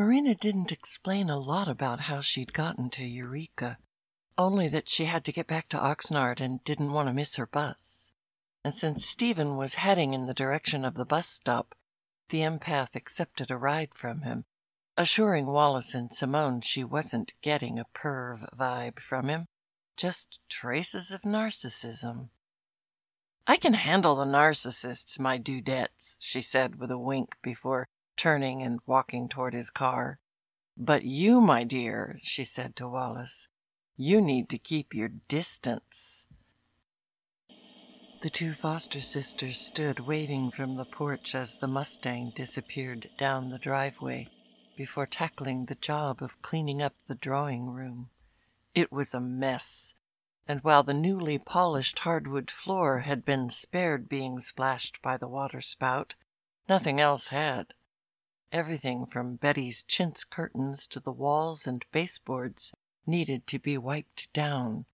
Marina didn't explain a lot about how she'd gotten to Eureka, only that she had to get back to Oxnard and didn't want to miss her bus. And since Stephen was heading in the direction of the bus stop, the empath accepted a ride from him, assuring Wallace and Simone she wasn't getting a perv vibe from him, just traces of narcissism. I can handle the narcissists, my dudettes, she said with a wink before turning and walking toward his car. But you, my dear, she said to Wallace, you need to keep your distance. The two foster sisters stood waving from the porch as the Mustang disappeared down the driveway before tackling the job of cleaning up the drawing room. It was a mess, and while the newly polished hardwood floor had been spared being splashed by the waterspout, nothing else had. Everything from Betty's chintz curtains to the walls and baseboards needed to be wiped down.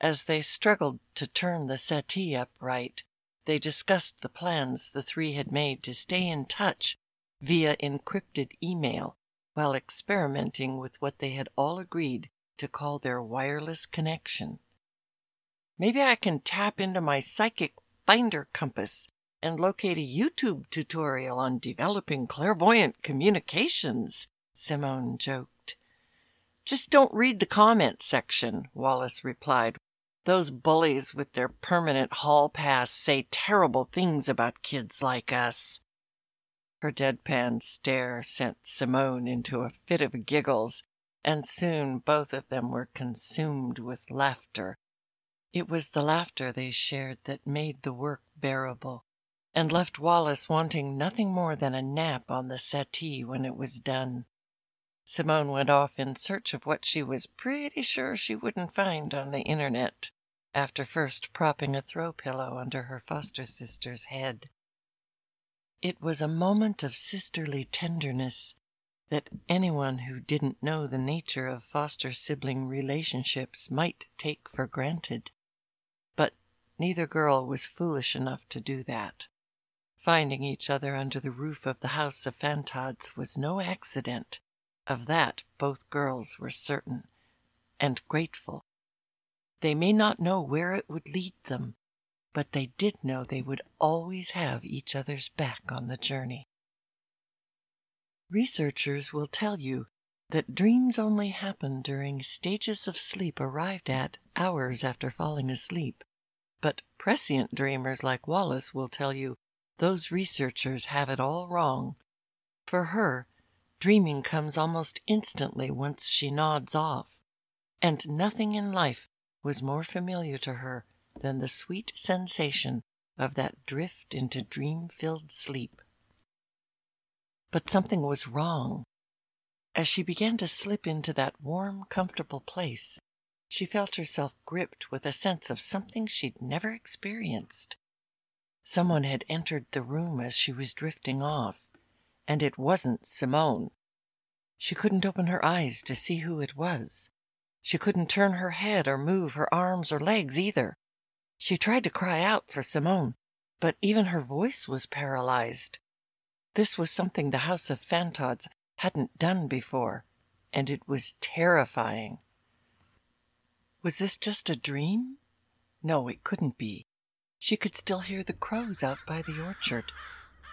As they struggled to turn the settee upright, they discussed the plans the three had made to stay in touch via encrypted email while experimenting with what they had all agreed to call their wireless connection. Maybe I can tap into my psychic finder compass and locate a YouTube tutorial on developing clairvoyant communications, Simone joked. Just don't read the comment section, Wallace replied. Those bullies with their permanent hall pass say terrible things about kids like us. Her deadpan stare sent Simone into a fit of giggles, and soon both of them were consumed with laughter. It was the laughter they shared that made the work bearable and left Wallace wanting nothing more than a nap on the settee when it was done. Simone went off in search of what she was pretty sure she wouldn't find on the internet, after first propping a throw pillow under her foster sister's head. It was a moment of sisterly tenderness that anyone who didn't know the nature of foster sibling relationships might take for granted. But neither girl was foolish enough to do that. Finding each other under the roof of the house of Fantods was no accident. Of that both girls were certain, and grateful. They may not know where it would lead them, but they did know they would always have each other's back on the journey. Researchers will tell you that dreams only happen during stages of sleep arrived at hours after falling asleep, but prescient dreamers like Wallace will tell you those researchers have it all wrong. For her, dreaming comes almost instantly once she nods off, and nothing in life was more familiar to her than the sweet sensation of that drift into dream filled sleep. But something was wrong. As she began to slip into that warm, comfortable place, she felt herself gripped with a sense of something she'd never experienced. Someone had entered the room as she was drifting off, and it wasn't Simone. She couldn't open her eyes to see who it was. She couldn't turn her head or move her arms or legs either. She tried to cry out for Simone, but even her voice was paralyzed. This was something the House of Fantods hadn't done before, and it was terrifying. Was this just a dream? No, it couldn't be. She could still hear the crows out by the orchard.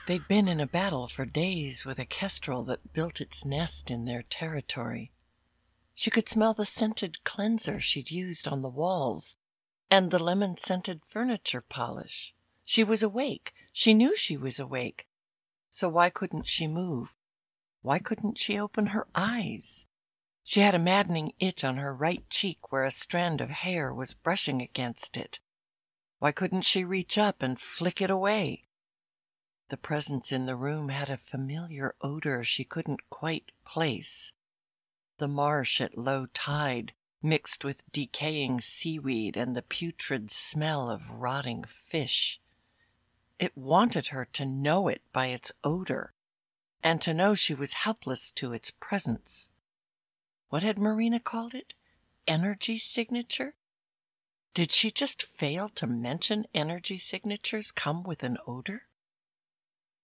They'd been in a battle for days with a kestrel that built its nest in their territory. She could smell the scented cleanser she'd used on the walls and the lemon scented furniture polish. She was awake. She knew she was awake. So why couldn't she move? Why couldn't she open her eyes? She had a maddening itch on her right cheek where a strand of hair was brushing against it. Why couldn't she reach up and flick it away? The presence in the room had a familiar odor she couldn't quite place. The marsh at low tide, mixed with decaying seaweed and the putrid smell of rotting fish. It wanted her to know it by its odor, and to know she was helpless to its presence. What had Marina called it? Energy signature? Did she just fail to mention energy signatures come with an odor?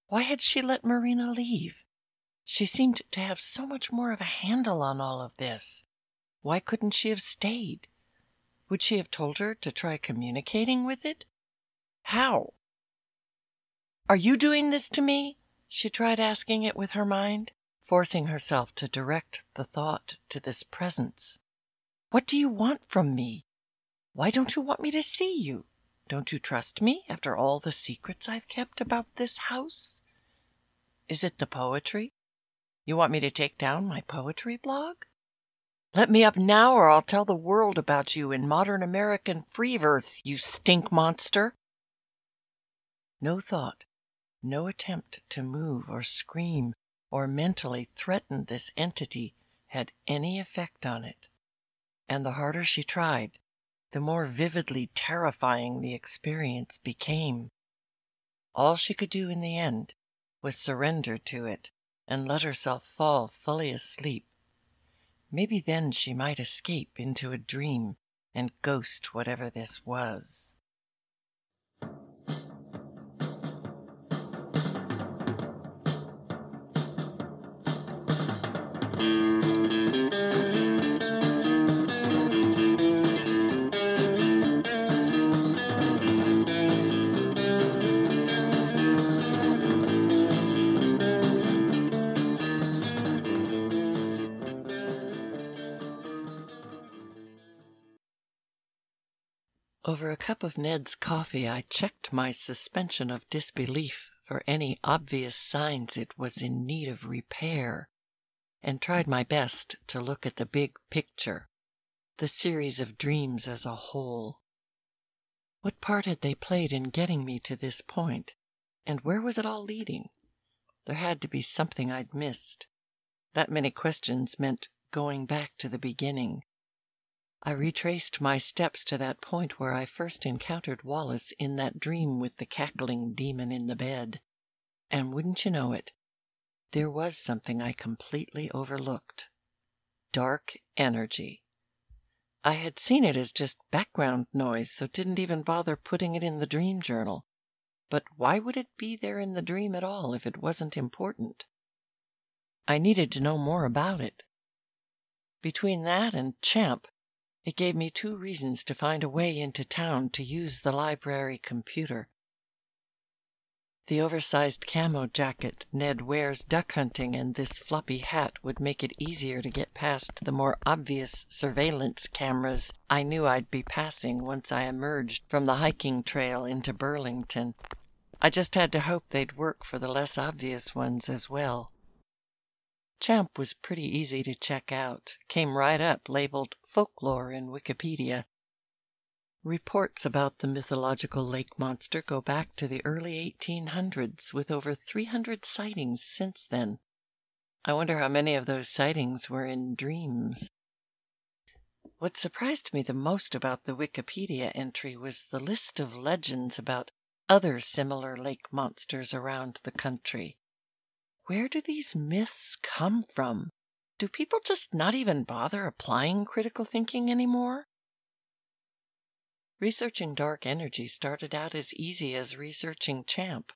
Why had she let Marina leave? She seemed to have so much more of a handle on all of this. Why couldn't she have stayed? Would she have told her to try communicating with it? How? Are you doing this to me? She tried asking it with her mind, forcing herself to direct the thought to this presence. What do you want from me? Why don't you want me to see you? Don't you trust me after all the secrets I've kept about this house? Is it the poetry? You want me to take down my poetry blog? Let me up now, or I'll tell the world about you in modern American free verse, you stink monster. No thought, no attempt to move or scream or mentally threaten this entity had any effect on it. And the harder she tried, the more vividly terrifying the experience became. All she could do in the end was surrender to it and let herself fall fully asleep Maybe then she might escape into a dream and ghost whatever this was. Over a cup of Ned's coffee, I checked my suspension of disbelief for any obvious signs it was in need of repair, and tried my best to look at the big picture, the series of dreams as a whole. What part had they played in getting me to this point, and where was it all leading? There had to be something I'd missed. That many questions meant going back to the beginning I retraced my steps to that point where I first encountered Wallace in that dream with the cackling demon in the bed. And wouldn't you know it, there was something I completely overlooked dark energy. I had seen it as just background noise, so didn't even bother putting it in the dream journal. But why would it be there in the dream at all if it wasn't important? I needed to know more about it. Between that and Champ, it gave me two reasons to find a way into town to use the library computer. The oversized camo jacket Ned wears duck hunting and this floppy hat would make it easier to get past the more obvious surveillance cameras I knew I'd be passing once I emerged from the hiking trail into Burlington. I just had to hope they'd work for the less obvious ones as well. Champ was pretty easy to check out. Came right up labeled folklore in Wikipedia. Reports about the mythological lake monster go back to the early 1800s, with over 300 sightings since then. I wonder how many of those sightings were in dreams. What surprised me the most about the Wikipedia entry was the list of legends about other similar lake monsters around the country. Where do these myths come from? Do people just not even bother applying critical thinking anymore? Researching dark energy started out as easy as researching Champ.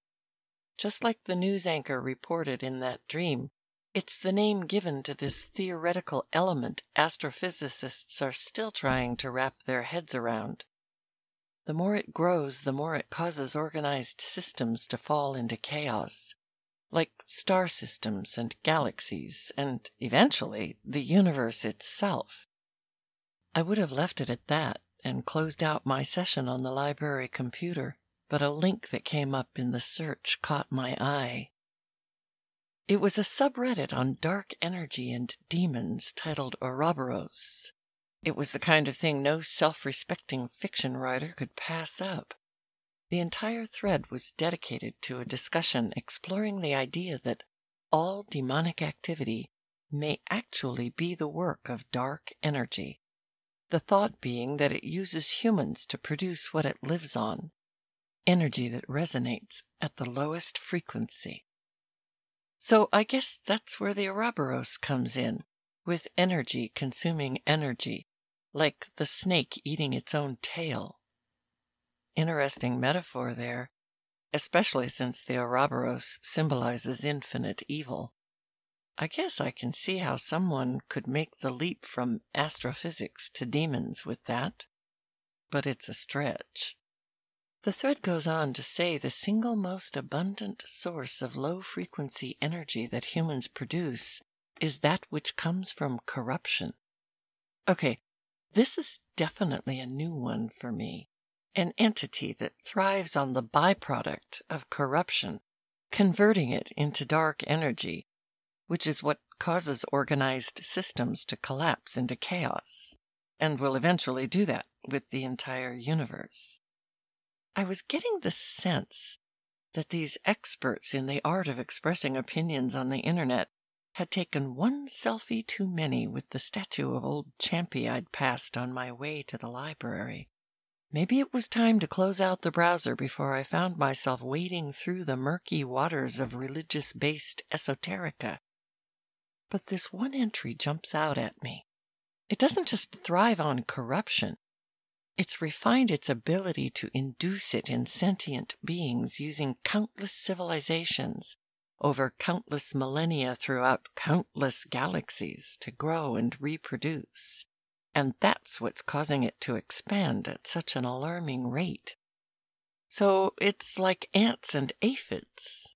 Just like the news anchor reported in that dream, it's the name given to this theoretical element astrophysicists are still trying to wrap their heads around. The more it grows, the more it causes organized systems to fall into chaos like star systems and galaxies, and eventually the universe itself. I would have left it at that and closed out my session on the library computer, but a link that came up in the search caught my eye. It was a subreddit on dark energy and demons titled Ouroboros. It was the kind of thing no self respecting fiction writer could pass up. The entire thread was dedicated to a discussion exploring the idea that all demonic activity may actually be the work of dark energy, the thought being that it uses humans to produce what it lives on, energy that resonates at the lowest frequency. So I guess that's where the Ouroboros comes in, with energy consuming energy, like the snake eating its own tail. Interesting metaphor there, especially since the Ouroboros symbolizes infinite evil. I guess I can see how someone could make the leap from astrophysics to demons with that. But it's a stretch. The thread goes on to say the single most abundant source of low frequency energy that humans produce is that which comes from corruption. Okay, this is definitely a new one for me. An entity that thrives on the byproduct of corruption, converting it into dark energy which is what causes organized systems to collapse into chaos, and will eventually do that with the entire universe. I was getting the sense that these experts in the art of expressing opinions on the internet had taken one selfie too many with the statue of old Champy I'd passed on my way to the library. Maybe it was time to close out the browser before I found myself wading through the murky waters of religious based esoterica but this one entry jumps out at me. It doesn't just thrive on corruption, it's refined its ability to induce it in sentient beings using countless civilizations over countless millennia throughout countless galaxies to grow and reproduce. And that's what's causing it to expand at such an alarming rate. So it's like ants and aphids.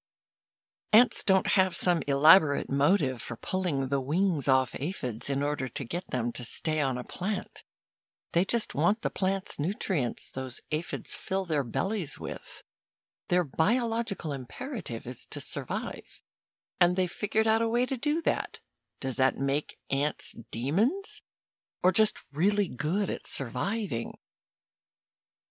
Ants don't have some elaborate motive for pulling the wings off aphids in order to get them to stay on a plant. They just want the plant's nutrients those aphids fill their bellies with. Their biological imperative is to survive. And they've figured out a way to do that. Does that make ants demons? Or just really good at surviving?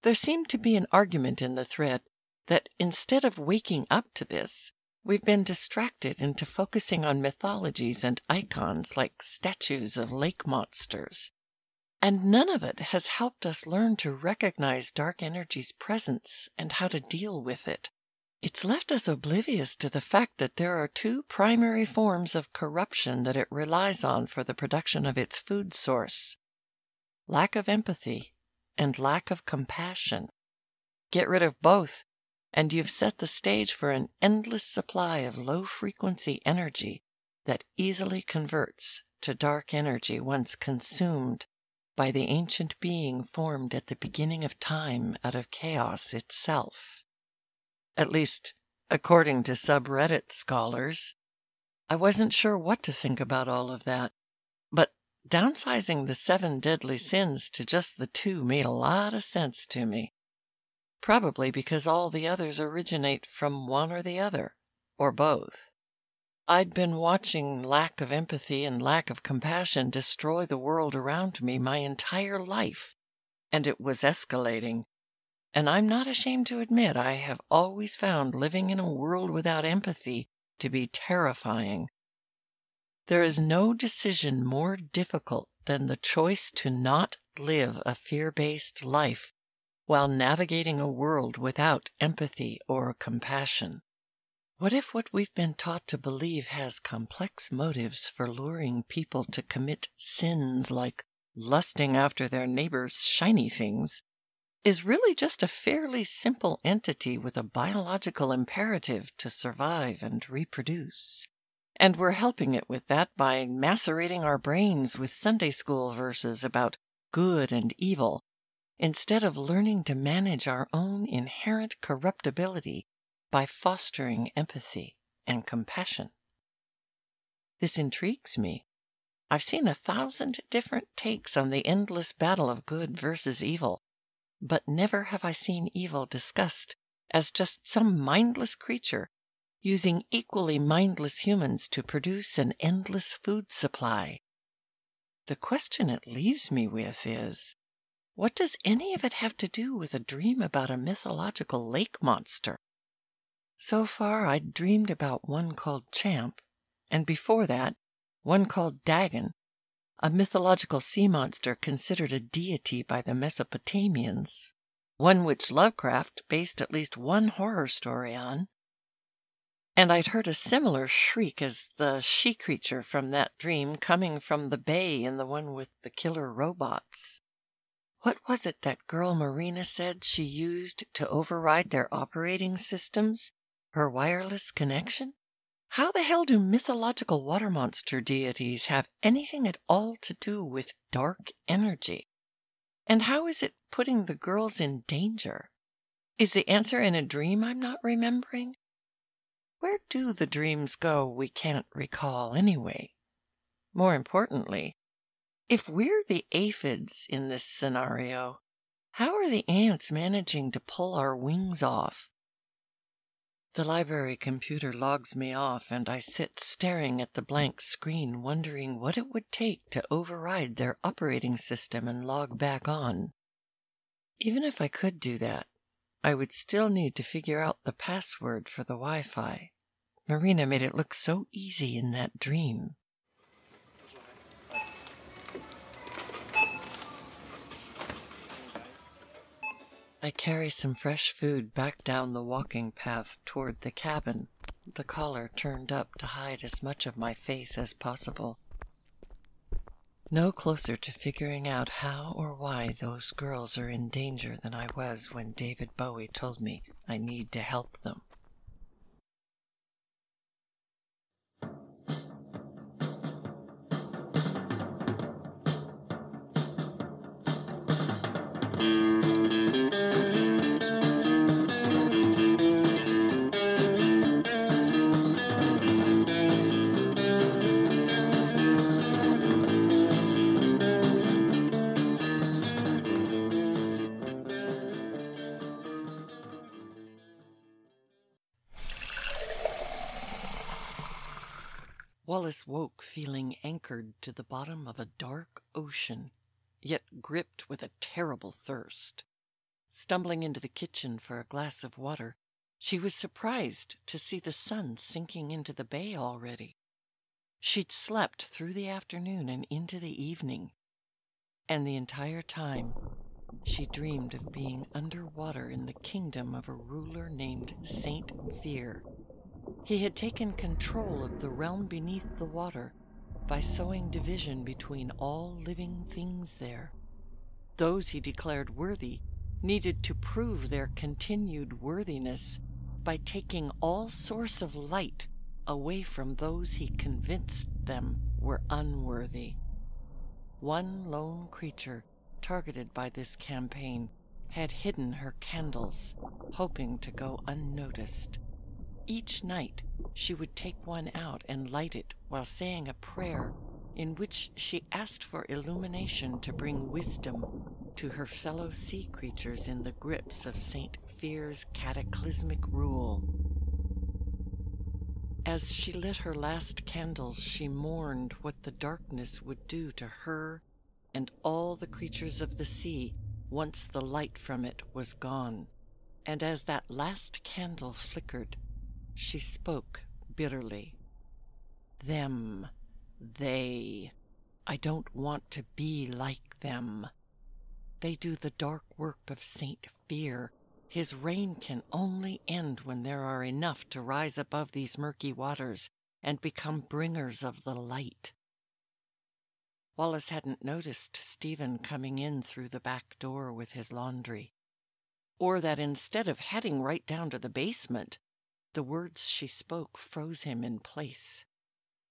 There seemed to be an argument in the thread that instead of waking up to this, We've been distracted into focusing on mythologies and icons like statues of lake monsters. And none of it has helped us learn to recognize dark energy's presence and how to deal with it. It's left us oblivious to the fact that there are two primary forms of corruption that it relies on for the production of its food source lack of empathy and lack of compassion. Get rid of both, and you've set the stage for an endless supply of low frequency energy that easily converts to dark energy once consumed by the ancient being formed at the beginning of time out of chaos itself. At least, according to subreddit scholars. I wasn't sure what to think about all of that, but downsizing the seven deadly sins to just the two made a lot of sense to me probably because all the others originate from one or the other, or both. I'd been watching lack of empathy and lack of compassion destroy the world around me my entire life, and it was escalating. And I'm not ashamed to admit I have always found living in a world without empathy to be terrifying. There is no decision more difficult than the choice to not live a fear based life while navigating a world without empathy or compassion? What if what we've been taught to believe has complex motives for luring people to commit sins like lusting after their neighbor's shiny things is really just a fairly simple entity with a biological imperative to survive and reproduce? And we're helping it with that by macerating our brains with Sunday school verses about good and evil instead of learning to manage our own inherent corruptibility by fostering empathy and compassion. This intrigues me. I've seen a thousand different takes on the endless battle of good versus evil, but never have I seen evil discussed as just some mindless creature using equally mindless humans to produce an endless food supply. The question it leaves me with is what does any of it have to do with a dream about a mythological lake monster? So far, I'd dreamed about one called Champ, and before that, one called Dagon, a mythological sea monster considered a deity by the Mesopotamians, one which Lovecraft based at least one horror story on. And I'd heard a similar shriek as the she creature from that dream coming from the bay in the one with the killer robots. What was it that girl Marina said she used to override their operating systems? Her wireless connection? How the hell do mythological water monster deities have anything at all to do with dark energy? And how is it putting the girls in danger? Is the answer in a dream I'm not remembering? Where do the dreams go we can't recall, anyway? More importantly, if we're the aphids in this scenario, how are the ants managing to pull our wings off? The library computer logs me off, and I sit staring at the blank screen, wondering what it would take to override their operating system and log back on. Even if I could do that, I would still need to figure out the password for the Wi Fi. Marina made it look so easy in that dream. I carry some fresh food back down the walking path toward the cabin, the collar turned up to hide as much of my face as possible. No closer to figuring out how or why those girls are in danger than I was when David Bowie told me I need to help them. Wallace woke feeling anchored to the bottom of a dark ocean, yet gripped with a terrible thirst. Stumbling into the kitchen for a glass of water, she was surprised to see the sun sinking into the bay already. She'd slept through the afternoon and into the evening, and the entire time she dreamed of being under water in the kingdom of a ruler named Saint Fear. He had taken control of the realm beneath the water by sowing division between all living things there. Those he declared worthy needed to prove their continued worthiness by taking all source of light away from those he convinced them were unworthy. One lone creature targeted by this campaign had hidden her candles, hoping to go unnoticed. Each night she would take one out and light it while saying a prayer in which she asked for illumination to bring wisdom to her fellow sea creatures in the grips of St. Fear's cataclysmic rule. As she lit her last candles, she mourned what the darkness would do to her and all the creatures of the sea once the light from it was gone. And as that last candle flickered, she spoke bitterly. Them, they, I don't want to be like them. They do the dark work of Saint Fear. His reign can only end when there are enough to rise above these murky waters and become bringers of the light. Wallace hadn't noticed Stephen coming in through the back door with his laundry, or that instead of heading right down to the basement, the words she spoke froze him in place.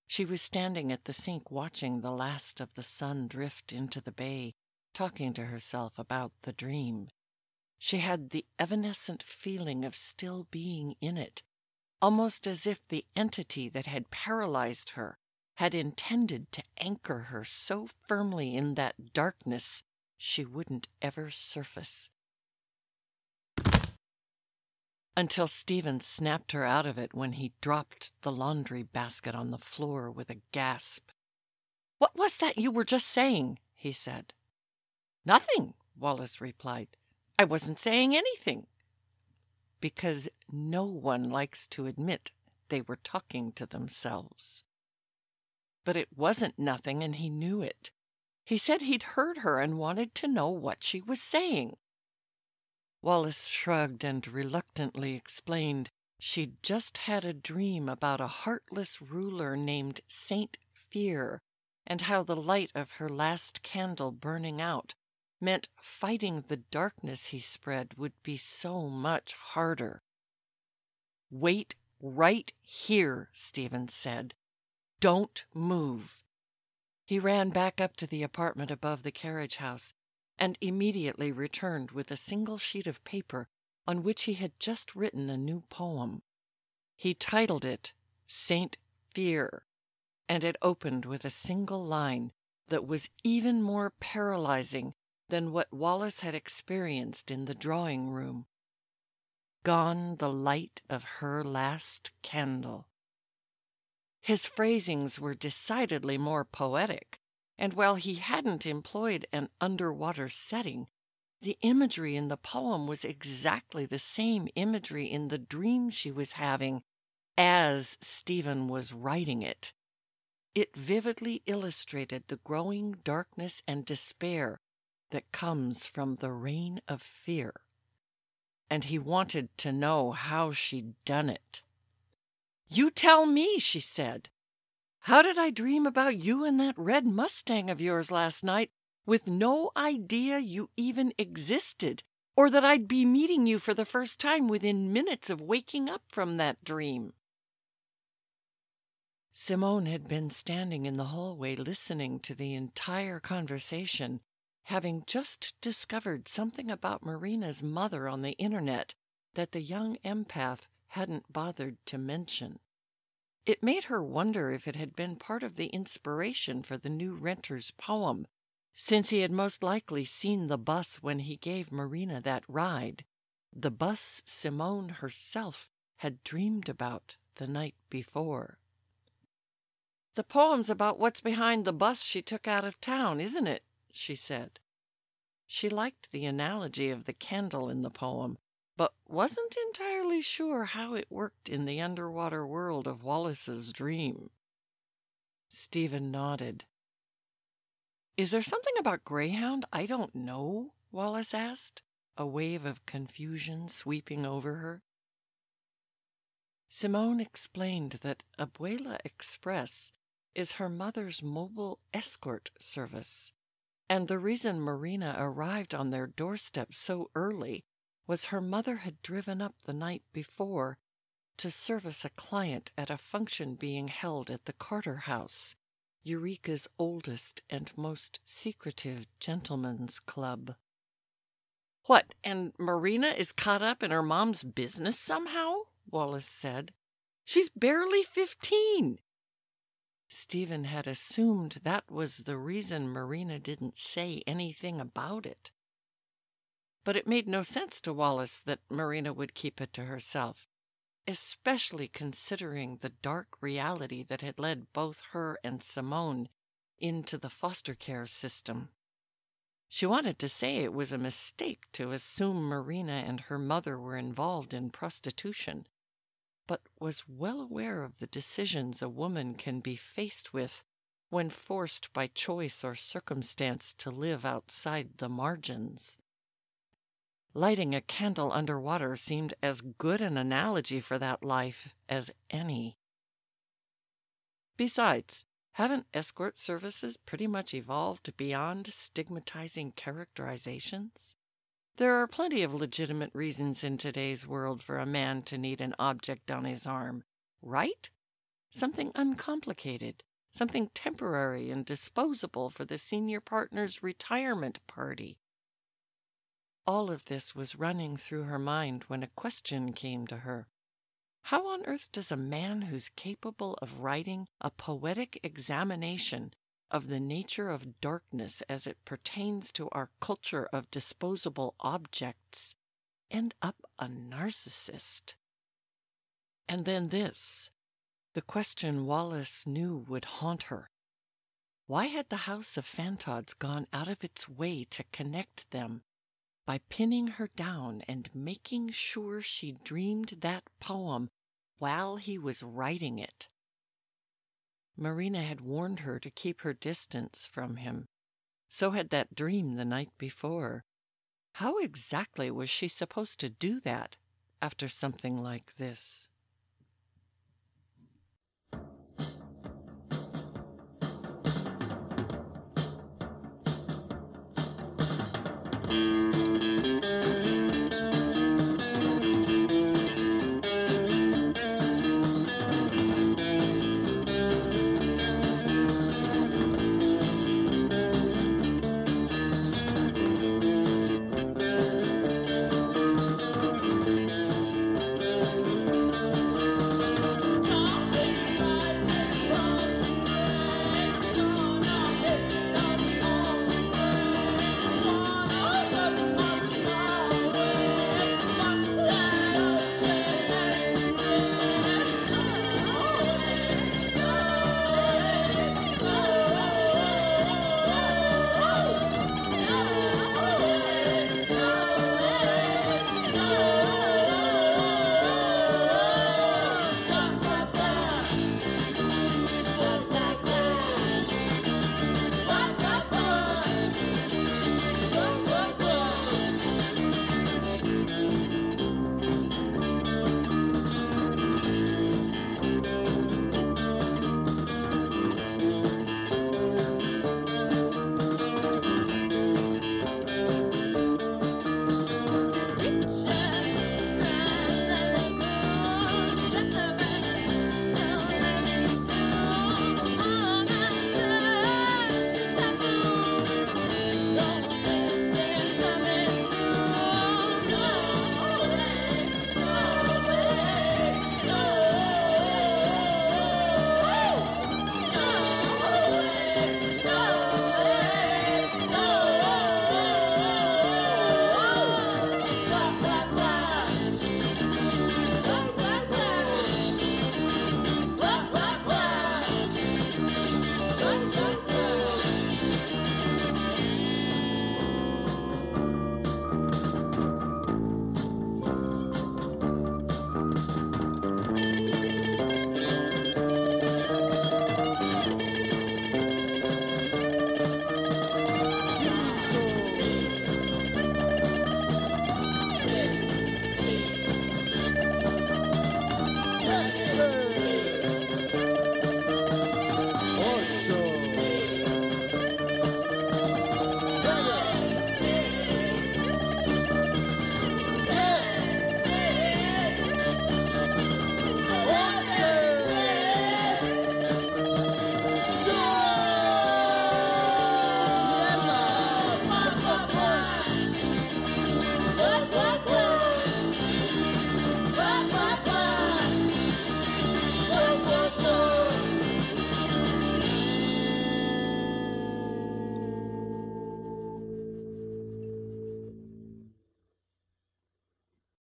She was standing at the sink watching the last of the sun drift into the bay, talking to herself about the dream. She had the evanescent feeling of still being in it, almost as if the entity that had paralyzed her had intended to anchor her so firmly in that darkness she wouldn't ever surface until Stephen snapped her out of it when he dropped the laundry basket on the floor with a gasp. What was that you were just saying? he said. Nothing, Wallace replied. I wasn't saying anything. Because no one likes to admit they were talking to themselves. But it wasn't nothing, and he knew it. He said he'd heard her and wanted to know what she was saying. Wallace shrugged and reluctantly explained she'd just had a dream about a heartless ruler named Saint Fear, and how the light of her last candle burning out meant fighting the darkness he spread would be so much harder. Wait right here, Stevens said. Don't move. He ran back up to the apartment above the carriage house and immediately returned with a single sheet of paper on which he had just written a new poem. He titled it Saint Fear, and it opened with a single line that was even more paralyzing than what Wallace had experienced in the drawing room. Gone the light of her last candle. His phrasings were decidedly more poetic, and while he hadn't employed an underwater setting, the imagery in the poem was exactly the same imagery in the dream she was having as Stephen was writing it. It vividly illustrated the growing darkness and despair that comes from the reign of fear. And he wanted to know how she'd done it. You tell me, she said. How did I dream about you and that red Mustang of yours last night with no idea you even existed, or that I'd be meeting you for the first time within minutes of waking up from that dream? Simone had been standing in the hallway listening to the entire conversation having just discovered something about Marina's mother on the internet that the young empath hadn't bothered to mention. It made her wonder if it had been part of the inspiration for the new renter's poem, since he had most likely seen the bus when he gave Marina that ride, the bus Simone herself had dreamed about the night before. The poem's about what's behind the bus she took out of town, isn't it? she said. She liked the analogy of the candle in the poem, but wasn't entirely sure how it worked in the underwater world of Wallace's dream. Stephen nodded. Is there something about Greyhound I don't know? Wallace asked, a wave of confusion sweeping over her. Simone explained that Abuela Express is her mother's mobile escort service and the reason Marina arrived on their doorstep so early was her mother had driven up the night before to service a client at a function being held at the Carter House, Eureka's oldest and most secretive gentlemen's club. What, and Marina is caught up in her mom's business somehow? Wallace said. She's barely fifteen. Stephen had assumed that was the reason Marina didn't say anything about it. But it made no sense to Wallace that Marina would keep it to herself, especially considering the dark reality that had led both her and Simone into the foster care system. She wanted to say it was a mistake to assume Marina and her mother were involved in prostitution but was well aware of the decisions a woman can be faced with when forced by choice or circumstance to live outside the margins. Lighting a candle under water seemed as good an analogy for that life as any. Besides, haven't escort services pretty much evolved beyond stigmatizing characterizations? There are plenty of legitimate reasons in today's world for a man to need an object on his arm, right? Something uncomplicated, something temporary and disposable for the senior partner's retirement party. All of this was running through her mind when a question came to her. How on earth does a man who's capable of writing a poetic examination of the nature of darkness as it pertains to our culture of disposable objects end up a narcissist. And then this the question Wallace knew would haunt her. Why had the House of Fantods gone out of its way to connect them by pinning her down and making sure she dreamed that poem while he was writing it? Marina had warned her to keep her distance from him. So had that dream the night before. How exactly was she supposed to do that after something like this?